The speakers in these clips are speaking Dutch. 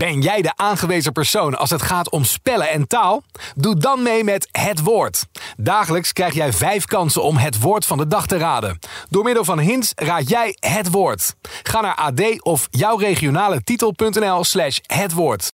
Ben jij de aangewezen persoon als het gaat om spellen en taal? Doe dan mee met Het Woord. Dagelijks krijg jij vijf kansen om het woord van de dag te raden. Door middel van hints raad jij het woord. Ga naar ad of jouw regionale titel.nl slash het woord.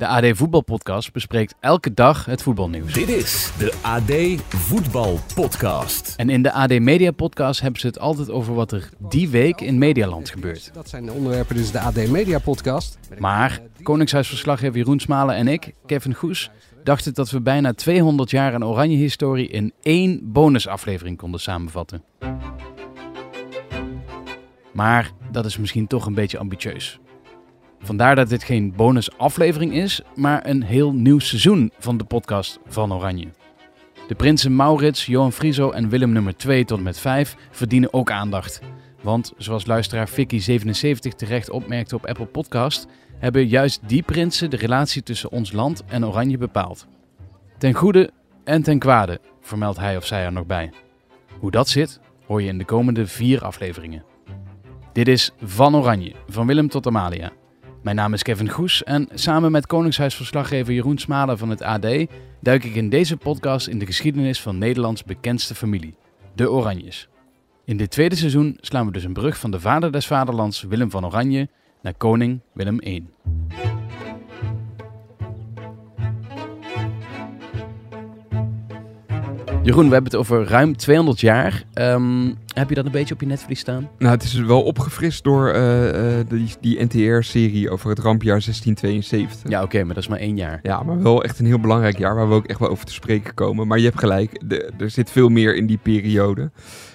De AD Voetbalpodcast bespreekt elke dag het voetbalnieuws. Dit is de AD Voetbal Podcast. En in de AD Media Podcast hebben ze het altijd over wat er die week in Medialand gebeurt. Dat zijn de onderwerpen, dus de AD Media Podcast. Maar Koningshuisverslaggever Jeroen Smalen en ik, Kevin Goes, dachten dat we bijna 200 jaar aan oranje historie in één bonusaflevering konden samenvatten. Maar dat is misschien toch een beetje ambitieus. Vandaar dat dit geen bonusaflevering is, maar een heel nieuw seizoen van de podcast van Oranje. De prinsen Maurits, Johan Frieso en Willem nummer 2 tot en met 5 verdienen ook aandacht. Want, zoals luisteraar Vicky77 terecht opmerkte op Apple Podcast, hebben juist die prinsen de relatie tussen ons land en Oranje bepaald. Ten goede en ten kwade, vermeldt hij of zij er nog bij. Hoe dat zit, hoor je in de komende vier afleveringen. Dit is Van Oranje, van Willem tot Amalia. Mijn naam is Kevin Goes en samen met Koningshuisverslaggever Jeroen Smalen van het AD duik ik in deze podcast in de geschiedenis van Nederlands bekendste familie, de Oranjes. In dit tweede seizoen slaan we dus een brug van de vader des vaderlands Willem van Oranje naar koning Willem I. Jeroen, we hebben het over ruim 200 jaar. Ehm, heb je dat een beetje op je netvlies staan? Nou, het is wel opgefrist door eh, eh, die, die NTR-serie over het rampjaar 1672. Ja, oké, maar dat is maar één jaar. Ja, maar wel echt een heel belangrijk jaar waar we ook echt wel over te spreken komen. Maar je hebt gelijk, de, er zit veel meer in die periode.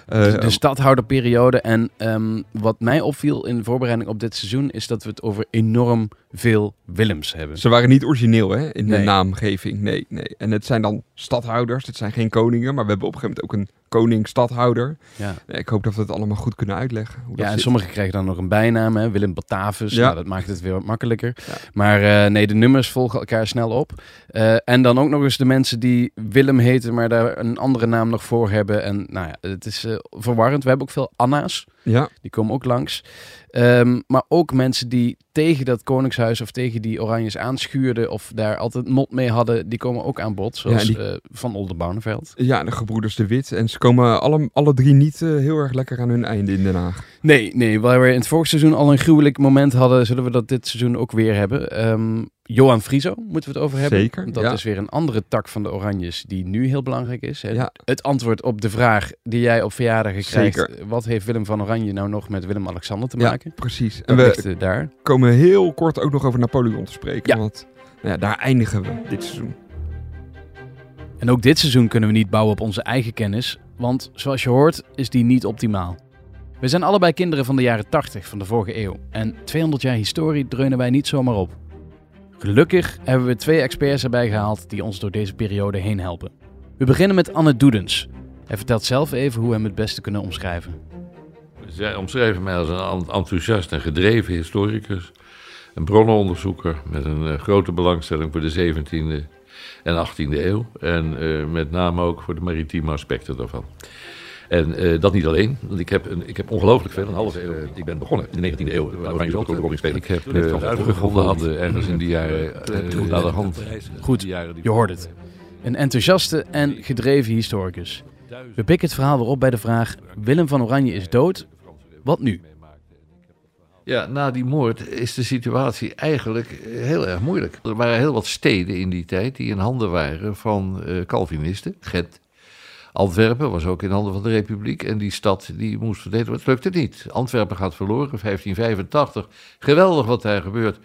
de, Uh, de stadhouderperiode. En ehm, wat mij opviel in de voorbereiding op dit seizoen is dat we het over enorm veel Willems hebben. ze waren niet origineel hè, in de Nee. naamgeving. Nee, nee. En het zijn dan stadhouders, het zijn geen koningen. Maar we hebben op een gegeven moment ook een koning-stadhouder. Ja, Nee, ik hoop dat we het allemaal goed kunnen uitleggen. Hoe dat ja en zit. sommigen kregen dan nog een bijnaam, hè? Willem Batavus. Ja. Nou, dat maakt het weer wat makkelijker. Ja. Maar eh, nee, de nummers volgen elkaar snel op. Eh, en dan ook nog eens de mensen die Willem heten, maar daar een andere naam nog voor hebben. En nou ja, het is eh, verwarrend. We hebben ook veel Anna's. Ja, Die komen ook langs. Ehm, maar ook mensen die tegen dat koningshuis of tegen die oranjes aanschuurden of daar altijd mot mee hadden, die komen ook aan bod. Zoals Ja, die- Van Oldenbarneveld. ja, de gebroeders De Wit. En ze komen alle, alle drie niet eh, heel erg lekker aan hun einde in Den Haag. Nee, nee, waar we in het vorige seizoen al een gruwelijk moment hadden, zullen we dat dit seizoen ook weer hebben. Ehm, Johan Frieso moeten we het over hebben. Zeker, Dat ja. is weer een andere tak van de Oranjes die nu heel belangrijk is. Ja. Het antwoord op de vraag die jij op verjaardagen krijgt. Zeker. Wat heeft Willem van Oranje nou nog met Willem-Alexander te Ja, maken? precies. Dat En we daar. komen heel kort ook nog over Napoleon te spreken. Ja. Want nou ja, daar eindigen we dit seizoen. En ook dit seizoen kunnen we niet bouwen op onze eigen kennis, want zoals je hoort is die niet optimaal. We zijn allebei kinderen van de jaren 80 van de vorige eeuw en 200 jaar historie dreunen wij niet zomaar op. Gelukkig hebben we twee experts erbij gehaald die ons door deze periode heen helpen. We beginnen met Anne Doedens. Hij vertelt zelf even hoe we hem het beste kunnen omschrijven. Zij omschreven mij als een en- enthousiast en gedreven historicus. Een bronnenonderzoeker met een eh, grote belangstelling voor de 17e en 18e eeuw. En eh, met name ook voor de maritieme aspecten daarvan. En eh, dat niet alleen, want ik heb, een, ik heb ongelooflijk veel, een halve eeuw. ik ben begonnen in de 19e eeuw, waar Oranje ook een spelen. Ik heb uh, uitgevonden hadden ergens in die jaren, uh, naar de hand. Goed, je hoort het. Een enthousiaste en gedreven historicus. We pikken het verhaal weer op bij de vraag: Willem van Oranje is dood. Wat nu? Ja, na die moord is de situatie eigenlijk heel erg moeilijk. Er waren heel wat steden in die tijd die in handen waren van eh, Calvinisten. Gent, Antwerpen was ook in handen van de Republiek. En die stad die moest verdedigd worden. Het lukte niet. Antwerpen gaat verloren, 1585. Geweldig wat daar gebeurt.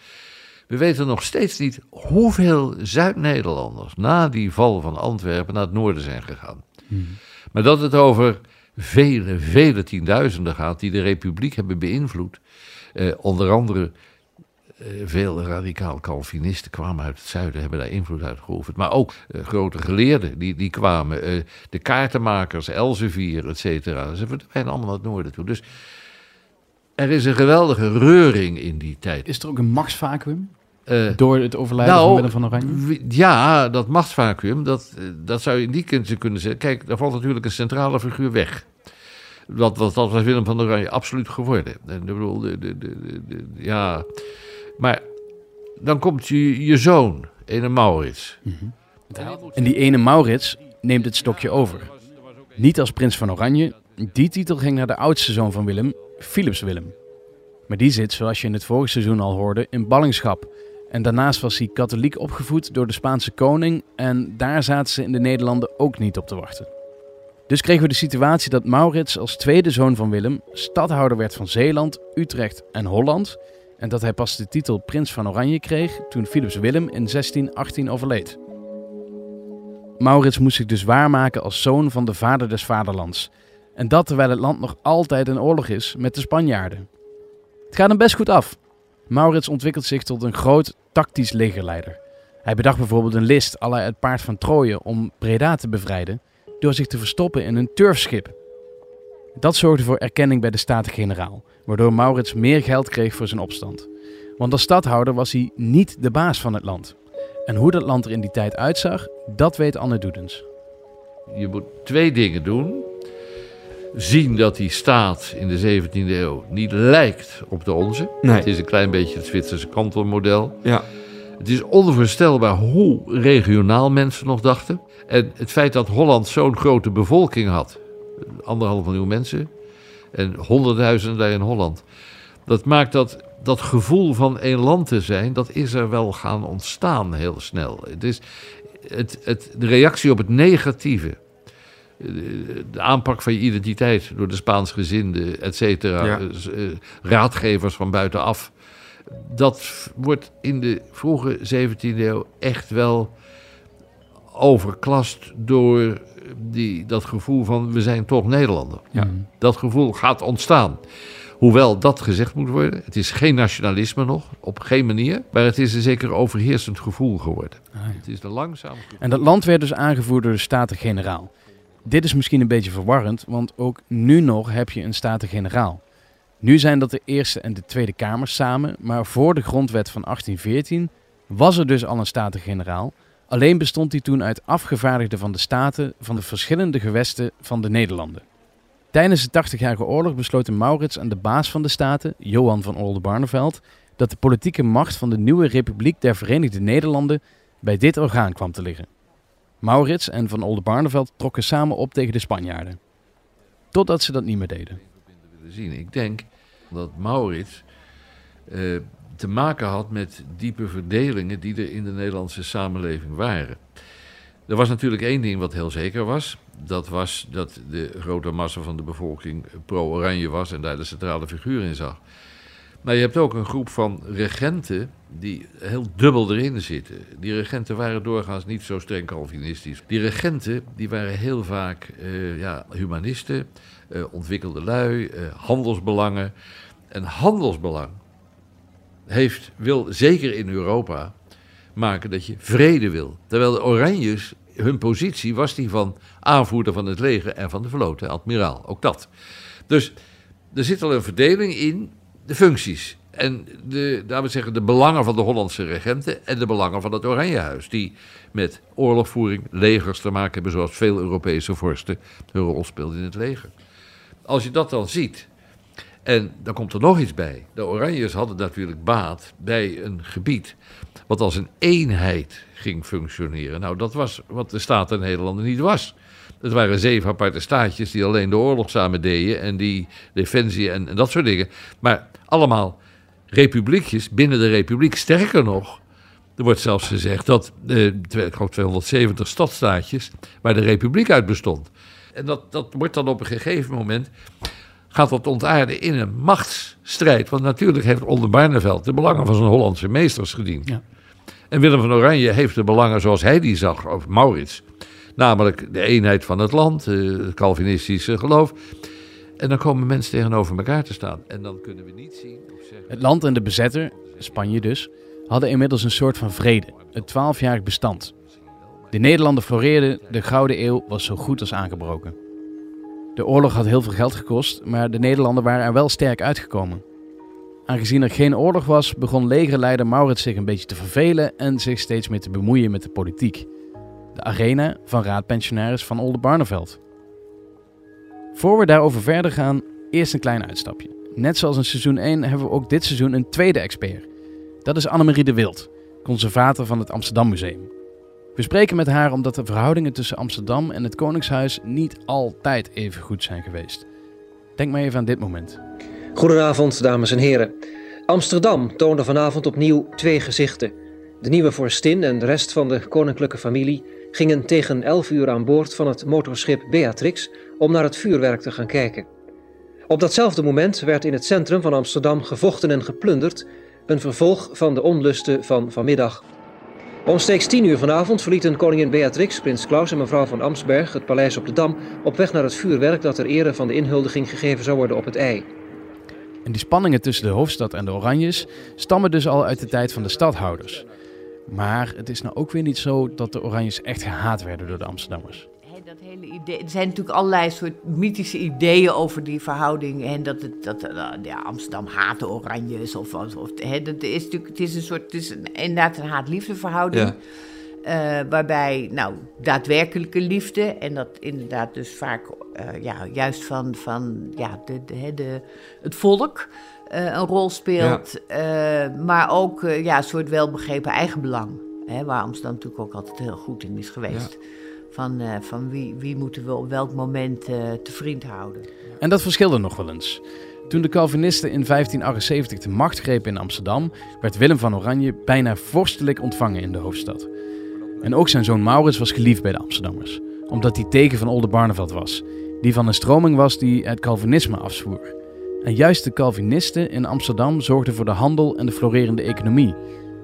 We weten nog steeds niet hoeveel Zuid-Nederlanders na die val van Antwerpen naar het noorden zijn gegaan. Maar dat het over vele, vele tienduizenden gaat die de Republiek hebben beïnvloed. Eh, onder andere eh, veel radicaal Calvinisten kwamen uit het zuiden, hebben daar invloed uitgeoefend. Maar ook eh, grote geleerden, die, die kwamen. de kaartenmakers, Elsevier, et cetera. Ze verdwijnen allemaal naar het noorden toe. Dus er is een geweldige reuring in die tijd. Is er ook een machtsvacuum door het overlijden Nou, van Willem van Oranje? Ja, dat machtsvacuum, dat, dat zou je in die kunnen zeggen. Kijk, daar valt natuurlijk een centrale figuur weg. Wat, wat, dat was Willem van Oranje absoluut geworden. En bedoel, de, de, de, ja. Maar dan komt je, je zoon, ene Maurits. En die ene Maurits neemt het stokje over. Niet als prins van Oranje. Die titel ging naar de oudste zoon van Willem, Philips Willem. Maar die zit, zoals je in het vorige seizoen al hoorde, in ballingschap. En daarnaast was hij katholiek opgevoed door de Spaanse koning. En daar zaten ze in de Nederlanden ook niet op te wachten. Dus kregen we de situatie dat Maurits als tweede zoon van Willem stadhouder werd van Zeeland, Utrecht en Holland. En dat hij pas de titel prins van Oranje kreeg toen Philips Willem in 1618 overleed. Maurits moest zich dus waarmaken als zoon van de vader des vaderlands. En dat terwijl het land nog altijd in oorlog is met de Spanjaarden. Het gaat hem best goed af. Maurits ontwikkelt zich tot een groot tactisch legerleider. Hij bedacht bijvoorbeeld een list à het paard van Troje om Breda te bevrijden door zich te verstoppen in een turfschip. Dat zorgde voor erkenning bij de Staten-Generaal, waardoor Maurits meer geld kreeg voor zijn opstand. Want als stadhouder was hij niet de baas van het land. En hoe dat land er in die tijd uitzag, dat weet Anne Doedens. Je moet twee dingen doen. Zien dat die staat in de 17e eeuw niet lijkt op de onze. Nee. Het is een klein beetje het Zwitserse kantonmodel. Ja. Het is onvoorstelbaar hoe regionaal mensen nog dachten. En het feit dat Holland zo'n grote bevolking had, anderhalf miljoen mensen, en honderdduizenden daar in Holland, dat maakt dat dat gevoel van één land te zijn, dat is er wel gaan ontstaan heel snel. Het is het, het, de reactie op het negatieve, de aanpak van je identiteit door de Spaansgezinden, et cetera, Ja. eh, eh, raadgevers van buitenaf dat wordt in de vroege 17e eeuw echt wel overklast door die, dat gevoel van we zijn toch Nederlander. Ja. Dat gevoel gaat ontstaan. Hoewel dat gezegd moet worden, het is geen nationalisme nog, op geen manier, maar het is een zeker overheersend gevoel geworden. Het is een langzaam gevoel. En dat land werd dus aangevoerd door de Staten-Generaal. Dit is misschien een beetje verwarrend, want ook nu nog heb je een Staten-Generaal. Nu zijn dat de Eerste en de Tweede Kamers samen, maar voor de grondwet van 1814 was er dus al een Staten-Generaal. Alleen bestond die toen uit afgevaardigden van de Staten van de verschillende gewesten van de Nederlanden. Tijdens de 80-jarige oorlog besloten Maurits en de baas van de Staten, Johan van Oldenbarneveld, dat de politieke macht van de nieuwe Republiek der Verenigde Nederlanden bij dit orgaan kwam te liggen. Maurits en van Oldenbarneveld trokken samen op tegen de Spanjaarden. Totdat ze dat niet meer deden. Ik denk dat Maurits eh, te maken had met diepe verdelingen die er in de Nederlandse samenleving waren. Er was natuurlijk één ding wat heel zeker was. Dat was dat de grote massa van de bevolking pro-oranje was en daar de centrale figuur in zag. Maar je hebt ook een groep van regenten die heel dubbel erin zitten. Die regenten waren doorgaans niet zo streng Calvinistisch. Die regenten die waren heel vaak eh, ja, humanisten, eh, ontwikkelde lui, eh, handelsbelangen. En handelsbelang heeft, wil zeker in Europa maken dat je vrede wil. Terwijl de Oranjes, hun positie was die van aanvoerder van het leger en van de vloot, admiraal, ook dat. Dus er zit al een verdeling in de functies. En de, we zeggen, de belangen van de Hollandse regenten en de belangen van het Oranjehuis. Die met oorlogvoering, legers te maken hebben, zoals veel Europese vorsten hun rol speelden in het leger. Als je dat dan ziet, en dan komt er nog iets bij. De Oranjes hadden natuurlijk baat bij een gebied wat als een eenheid ging functioneren. Nou, dat was wat de Staten Nederlanden niet was. Het waren zeven aparte staatjes die alleen de oorlog samen deden en die defensie en, en dat soort dingen. Maar allemaal republiekjes binnen de republiek. Sterker nog, er wordt zelfs gezegd dat eh, ik geloof 270 stadstaatjes waar de republiek uit bestond. En dat, dat wordt dan op een gegeven moment gaat dat ontaarden in een machtsstrijd. Want natuurlijk heeft Oldenbarneveld de belangen van zijn Hollandse meesters gediend. Ja. En Willem van Oranje heeft de belangen zoals hij die zag, of Maurits. Namelijk de eenheid van het land, eh, het Calvinistische geloof. En dan komen mensen tegenover elkaar te staan. En dan kunnen we niet zien of zeggen... Het land en de bezetter, Spanje dus, hadden inmiddels een soort van vrede, een twaalfjarig bestand. De Nederlanden floreerden, de Gouden Eeuw was zo goed als aangebroken. De oorlog had heel veel geld gekost, maar de Nederlanden waren er wel sterk uitgekomen. Aangezien er geen oorlog was, begon legerleider Maurits zich een beetje te vervelen en zich steeds meer te bemoeien met de politiek. De arena van raadpensionaris van Oldenbarneveld. Voor we daarover verder gaan, eerst een klein uitstapje. Net zoals in seizoen 1 hebben we ook dit seizoen een tweede expert. Dat is Annemarie de Wild, conservator van het Amsterdam Museum. We spreken met haar omdat de verhoudingen tussen Amsterdam en het Koningshuis niet altijd even goed zijn geweest. Denk maar even aan dit moment. Goedenavond, dames en heren. Amsterdam toonde vanavond opnieuw twee gezichten. De nieuwe vorstin en de rest van de koninklijke familie gingen tegen 11 uur aan boord van het motorschip Beatrix om naar het vuurwerk te gaan kijken. Op datzelfde moment werd in het centrum van Amsterdam gevochten en geplunderd, een vervolg van de onlusten van vanmiddag. Omstreeks 10 uur vanavond verlieten koningin Beatrix, prins Klaus en mevrouw van Amsberg het paleis op de Dam op weg naar het vuurwerk dat ter ere van de inhuldiging gegeven zou worden op het ei. En die spanningen tussen de hoofdstad en de Oranjes stammen dus al uit de tijd van de stadhouders. Maar het is nou ook weer niet zo dat de Oranjes echt gehaat werden door de Amsterdammers. Hè, dat hele idee, er zijn natuurlijk allerlei soort mythische ideeën over die verhouding. En dat, het, dat eh, ja, Amsterdam haat de Oranjes. Of, of, of- hè, dat is natuurlijk, het is een soort, het is een, inderdaad een haat-liefde verhouding. Ja. Eh, waarbij, nou, daadwerkelijke liefde, en dat inderdaad dus vaak, eh, ja, juist van, van ja, de, de, hè, de, het volk een rol speelt. Eh, maar ook, eh, ja, een soort welbegrepen eigenbelang. Hè, waar Amsterdam natuurlijk ook altijd heel goed in is geweest. Van, eh, van wie, wie moeten we op welk moment eh, te vriend houden. En dat verschilde nog wel eens. Toen de Calvinisten in 1578 de macht grepen in Amsterdam, werd Willem van Oranje bijna vorstelijk ontvangen in de hoofdstad. En ook zijn zoon Maurits was geliefd bij de Amsterdammers, omdat hij tegen van Oldenbarneveld was, die van een stroming was die het Calvinisme afzwoer. En juist de Calvinisten in Amsterdam zorgden voor de handel en de florerende economie.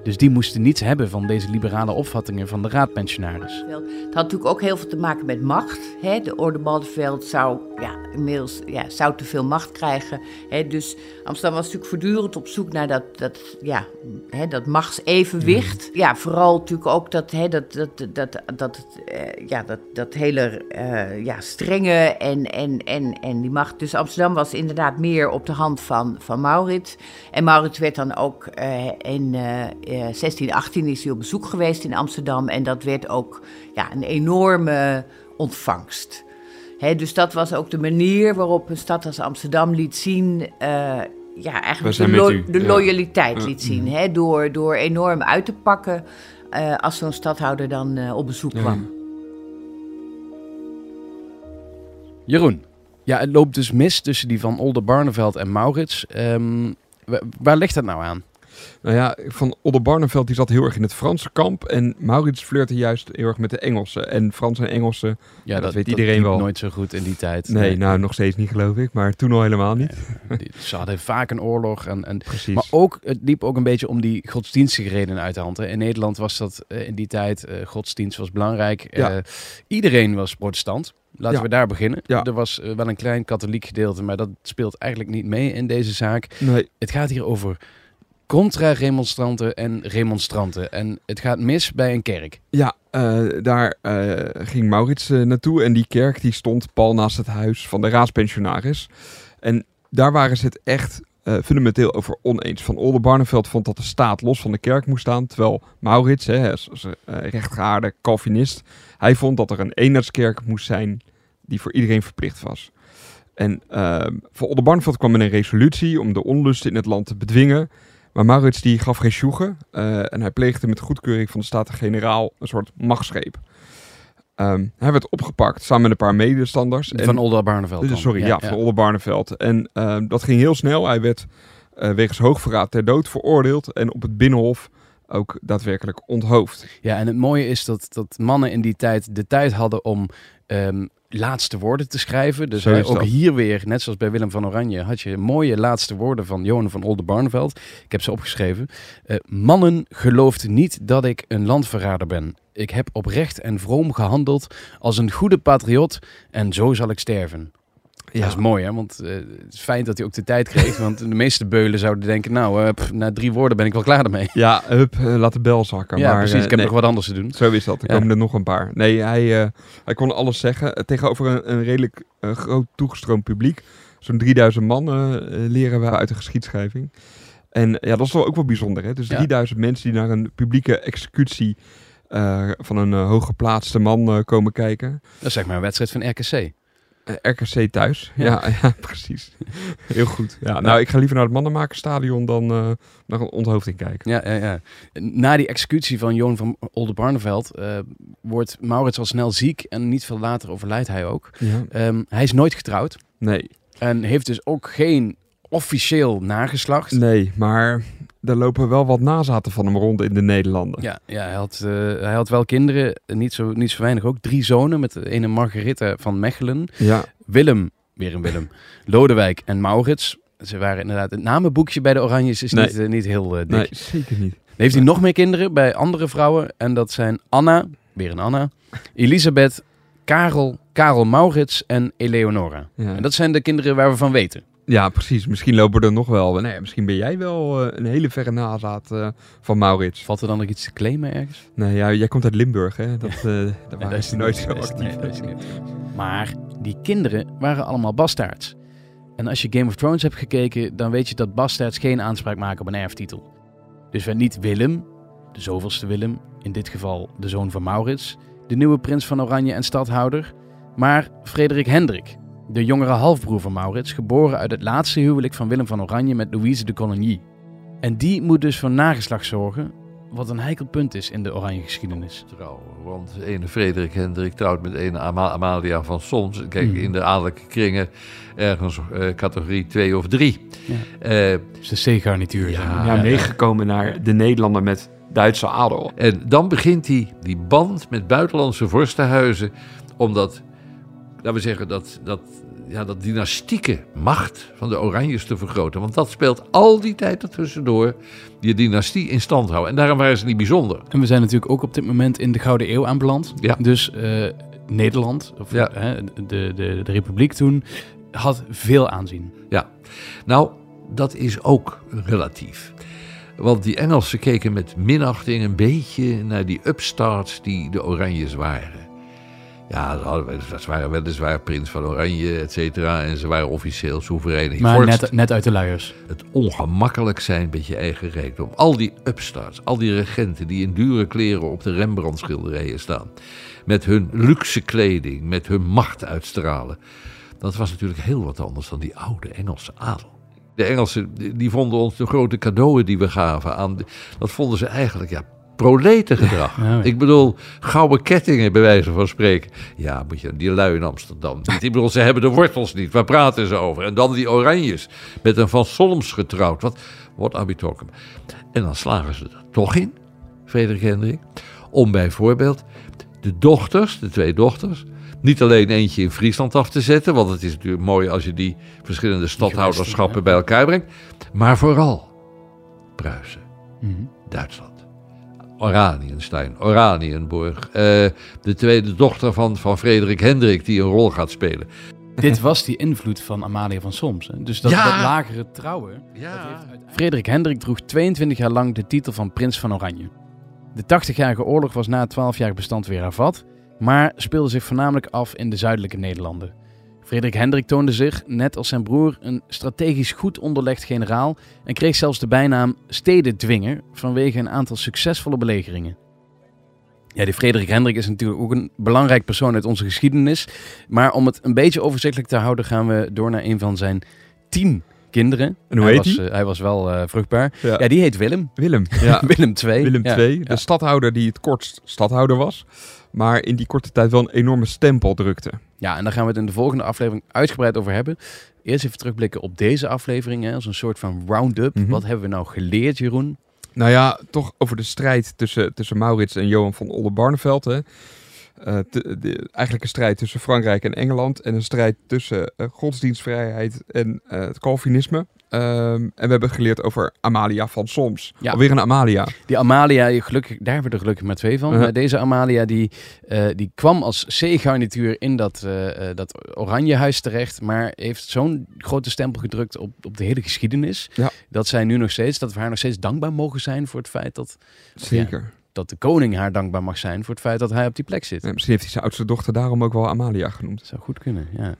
Dus die moesten niets hebben van deze liberale opvattingen van de raadpensionaris. Het had natuurlijk ook heel veel te maken met macht. Hè? De Orde Baldenveld zou ja, inmiddels ja, zou te veel macht krijgen. Hè? Dus Amsterdam was natuurlijk voortdurend op zoek naar dat, dat, ja, hè, dat machtsevenwicht. Ja, vooral natuurlijk ook dat, hè, dat, dat, dat, dat, eh, ja, dat, dat hele eh, ja, strenge en, en, en, en die macht. Dus Amsterdam was inderdaad meer op de hand van, van Maurits. En Maurits werd dan ook eh, in eh, eh, 1618 is hij op bezoek geweest in Amsterdam. En dat werd ook ja, een enorme ontvangst. Dus dat was ook de manier waarop een stad als Amsterdam liet zien. eh, ja, eigenlijk de, lo- loyaliteit Ja. liet zien. Door, door enorm uit te pakken eh, als zo'n stadhouder dan eh, op bezoek Ja. kwam. Jeroen, ja, het loopt dus mis tussen die van Oldenbarneveld en Maurits. Ehm, wa- waar ligt dat nou aan? Nou ja, Van Oldenbarneveld die zat heel erg in het Franse kamp. En Maurits flirte juist heel erg met de Engelsen. En Fransen en Engelsen, Ja, dat weet iedereen wel. nooit zo goed in die tijd. nee, nou nog steeds niet geloof ik. Maar toen al helemaal niet. Die- Ze hadden vaak een oorlog. En, en, Precies. maar ook, het liep ook een beetje om die godsdienstige redenen uit de hand. Hè. In Nederland was dat eh, in die tijd, eh, godsdienst was belangrijk. Ja. Eh, iedereen was protestant. Laten Ja. we daar beginnen. Ja. Er was wel een klein katholiek gedeelte, maar dat speelt eigenlijk niet mee in deze zaak. nee, Het gaat hier over contra-remonstranten en remonstranten. En het gaat mis bij een kerk. Ja, eh, daar eh, ging Maurits eh, naartoe en die kerk die stond pal naast het huis van de raadspensionaris. En daar waren ze het echt fundamenteel over oneens. Van Oldenbarneveld vond dat de staat los van de kerk moest staan, terwijl Maurits, hè, als, Calvinist, hij vond dat er een eenheidskerk moest zijn die voor iedereen verplicht was. En eh voor Oldenbarneveld kwam met een resolutie om de onlusten in het land te bedwingen. Maar Maurits die gaf geen sjoegen eh, en hij pleegde met goedkeuring van de Staten-Generaal een soort machtsgreep. Ehm, hij werd opgepakt samen met een paar medestanders. en- Van Oldenbarneveld dus, dan. sorry, ja, van Oldenbarneveld. En ehm, dat ging heel snel. Hij werd eh, wegens hoogverraad ter dood veroordeeld en op het Binnenhof ook daadwerkelijk onthoofd. Ja, en het mooie is dat, dat mannen in die tijd de tijd hadden om ehm, laatste woorden te schrijven. Dus hij- ook hier weer, net zoals bij Willem van Oranje, had je mooie laatste woorden van Johan van Oldenbarneveld. Ik heb ze opgeschreven. Eh, mannen, gelooft niet dat ik een landverrader ben. Ik heb oprecht en vroom gehandeld als een goede patriot en zo zal ik sterven. Ja, dat is mooi, hè? Want eh, het is fijn dat hij ook de tijd kreeg. want de meeste beulen zouden denken, nou, pff, na drie woorden ben ik wel klaar ermee. Ja, hup, eh, laat de bel zakken. Ja, maar, precies. Ik heb nee. nog wat anders te doen. Zo is dat. Er Ja. komen er nog een paar. Nee, hij, hij kon alles zeggen. Tegenover een, een redelijk groot toegestroomd publiek. Zo'n 3000 man leren we uit de geschiedschrijving. En ja, dat is wel ook wel bijzonder. Hè? Dus Ja. 3000 mensen die naar een publieke executie van een hooggeplaatste man komen kijken. Dat is zeg maar een wedstrijd van RKC. Eh, RKC thuis. Ja. Ja, ja, precies. Heel goed. Ja, nou, ik ga liever naar het Mannenmakerstadion dan eh, naar een onthoofding kijken. Ja, ja, ja. Na die executie van Johan van Oldenbarneveld eh wordt Maurits al snel ziek en niet veel later overlijdt hij ook. Ja. Ehm, hij is nooit getrouwd Nee, en heeft dus ook geen officieel nageslacht. nee, maar er lopen wel wat nazaten van hem rond in de Nederlanden. Ja, ja hij, had, eh, hij had wel kinderen, niet zo, niet zo weinig ook. Drie zonen met de ene Margaretha van Mechelen. Ja, Willem, weer een Willem, Lodewijk en Maurits. Ze waren inderdaad, het namenboekje bij de Oranjes is Nee. niet, eh, niet heel eh, dik. nee, zeker niet. Dan heeft hij nog meer kinderen bij andere vrouwen. En dat zijn Anna, weer een Anna, Elisabeth, Karel, Karel Maurits en Eleonora. Ja. En dat zijn de kinderen waar we van weten. Ja, precies. Misschien lopen er nog wel. Nee, misschien ben jij wel eh, een hele verre nazaat eh, van Maurits. Valt er dan nog iets te claimen ergens? Nee, ja, jij komt uit Limburg, hè? Dat, eh daar Nee, waren ze nooit zo is- actief. nee, is. Maar die kinderen waren allemaal bastaards. En als je Game of Thrones hebt gekeken, dan weet je dat bastaards geen aanspraak maken op een erftitel. Dus werd niet Willem, de zoveelste Willem, in dit geval de zoon van Maurits, de nieuwe prins van Oranje en stadhouder, maar Frederik Hendrik, de jongere halfbroer van Maurits, geboren uit het laatste huwelijk van Willem van Oranje met Louise de Coligny. En die moet dus voor nageslacht zorgen, wat een heikel punt is in de Oranje geschiedenis. trouwen. Want de ene Frederik Hendrik trouwt met ene Ama- Amalia van Soms. Kijk, Mhm. in de adellijke kringen ergens eh, categorie 2 of 3. Ja. Eh, Dus de C-garnituur. Ja. Ja, meegekomen naar de Nederlanden met Duitse adel. en dan begint hij die band met buitenlandse vorstenhuizen. Omdat, laten we zeggen, dat, dat, ja, dat dynastieke macht van de Oranjes te vergroten. Want dat speelt al die tijd ertussendoor die dynastie in stand houden. En daarom waren ze niet bijzonder. En we zijn natuurlijk ook op dit moment in de Gouden Eeuw aanbeland. Ja. Dus eh, Nederland, of Ja. hè, de, de, de Republiek toen, had veel aanzien. Ja, nou, dat is ook relatief. Want die Engelsen keken met minachting een beetje naar die upstarts die de Oranjes waren. Ja, ze waren weliswaar prins van Oranje, et cetera. En ze waren officieel soeverein. Maar net, net uit de luiers. Het ongemakkelijk zijn met je eigen rijkdom. Al die upstarts, al die regenten die in dure kleren op de Rembrandt-schilderijen staan. Met hun luxe kleding, met hun macht uitstralen. Dat was natuurlijk heel wat anders dan die oude Engelse adel. De Engelsen die- die vonden ons de grote cadeauen die we gaven aan. Dat vonden ze eigenlijk ja, proletengedrag. Ja, ja. Ik bedoel, gouden kettingen bij wijze van spreken. Ja, moet je die lui in Amsterdam. niet. Ik bedoel, ze hebben de wortels niet. Waar praten ze over? En dan die oranjes. Met een Van Solms getrouwd. Wat, talking about? En dan slagen ze er toch in, Frederik Hendrik. Om bijvoorbeeld de dochters, de twee dochters. Niet alleen eentje in Friesland af te zetten. Want het is natuurlijk mooi als je die verschillende stadhouderschappen bij elkaar brengt. Maar vooral Pruisen. Mhm. Duitsland. Oranienstein, Oranienburg. eh, de tweede dochter van, van Frederik Hendrik die een rol gaat spelen. Dit was die invloed van Amalia van Soms. Hè? Dus dat, Ja. dat lagere trouwen. Ja, Frederik Hendrik droeg 22 jaar lang de titel van prins van Oranje. De 80-jarige oorlog was na het 12-jarig bestand weer hervat, maar speelde zich voornamelijk af in de zuidelijke Nederlanden. Frederik Hendrik toonde zich, net als zijn broer, een strategisch goed onderlegd generaal en kreeg zelfs de bijnaam stedendwinger vanwege een aantal succesvolle belegeringen. Ja, die Frederik Hendrik is natuurlijk ook een belangrijk persoon uit onze geschiedenis. Maar om het een beetje overzichtelijk te houden, gaan we door naar een van zijn tien kinderen. En hoe hij heet was, die? eh, hij was wel eh, vruchtbaar. Ja. Ja, die heet Willem. Willem. Ja. Willem II. Willem. II, de stadhouder die het kortst stadhouder was. Maar in die korte tijd wel een enorme stempel drukte. Ja, en daar gaan we het in de volgende aflevering uitgebreid over hebben. Eerst even terugblikken op deze aflevering, hè, als een soort van round-up. Mhm. Wat hebben we nou geleerd, Jeroen? Nou ja, toch over de strijd tussen, tussen Maurits en Johan van Oldenbarneveld. Hè. Eh, te- de, eigenlijk een strijd tussen Frankrijk en Engeland. En een strijd tussen eh, godsdienstvrijheid en eh, het Calvinisme. Ehm, en we hebben geleerd over Amalia van Soms. Ja. Alweer een Amalia. Die Amalia, gelukkig, daar hebben we er gelukkig maar twee van. Uh-huh. Deze Amalia, die, die kwam als C-garnituur in dat, dat Oranjehuis terecht. Maar heeft zo'n grote stempel gedrukt op, op de hele geschiedenis. Ja. Dat zij nu nog steeds, dat we haar nog steeds dankbaar mogen zijn voor het feit dat, Zeker. Dat de koning haar dankbaar mag zijn voor het feit dat hij op die plek zit. Ja, misschien heeft hij zijn oudste dochter daarom ook wel Amalia genoemd. Dat zou goed kunnen, ja.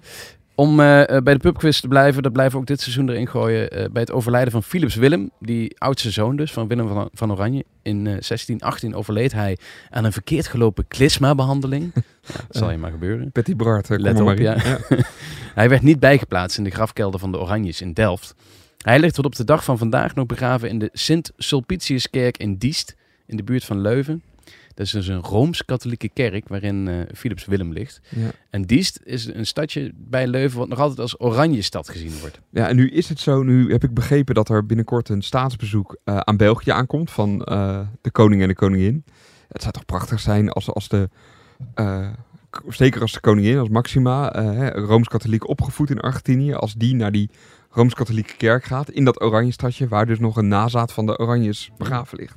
Om eh, eh, bij de pubquiz te blijven, dat blijven we ook dit seizoen erin gooien. eh, bij het overlijden van Philips Willem, die oudste zoon dus van Willem van, van Oranje. In eh 1618 overleed hij aan een verkeerd gelopen klisma-behandeling. ja, dat zal je maar gebeuren. Betty Bart, Let op, ja. Hij werd niet bijgeplaatst in de grafkelder van de Oranjes in Delft. Hij ligt tot op de dag van vandaag nog begraven in de Sint-Sulpiciuskerk in Diest, in de buurt van Leuven. Dat is dus een Rooms-Katholieke kerk waarin eh, Philips Willem ligt. Ja. En Diest is een stadje bij Leuven wat nog altijd als Oranje stad gezien wordt. Ja, en nu is het zo, nu heb ik begrepen dat er binnenkort een staatsbezoek eh, aan België aankomt van eh, de koning en de koningin. Het zou toch prachtig zijn als, als de, zeker als de koningin, als Maxima, Rooms-Katholiek opgevoed in Argentinië, als die naar die Rooms-Katholieke kerk gaat, in dat oranje stadje, waar dus nog een nazaat van de Oranjes begraven ligt.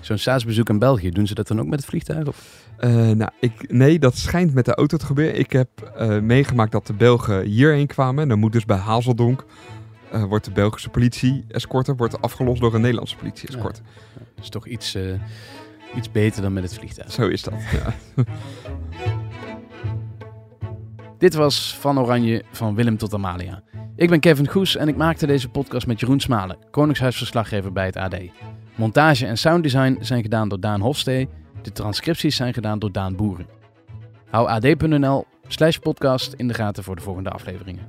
Zo'n staatsbezoek aan België, doen ze dat dan ook met het vliegtuig? Of? Eh, nou, ik, nee, dat schijnt met de auto te gebeuren. Ik heb eh, meegemaakt dat de Belgen hierheen kwamen. En dan moet dus bij Hazeldonk, eh, wordt de Belgische politie-escorte wordt afgelost door een Nederlandse politie-escorte. Dat is toch iets, iets beter dan met het vliegtuig. Zo is dat. Ja. Dit was Van Oranje van Willem tot Amalia. Ik ben Kevin Goes en ik maakte deze podcast met Jeroen Smalen, Koningshuisverslaggever bij het AD. Montage en sounddesign zijn gedaan door Daan Hofstee. De transcripties zijn gedaan door Daan Boeren. Hou ad.nl slash podcast in de gaten voor de volgende afleveringen.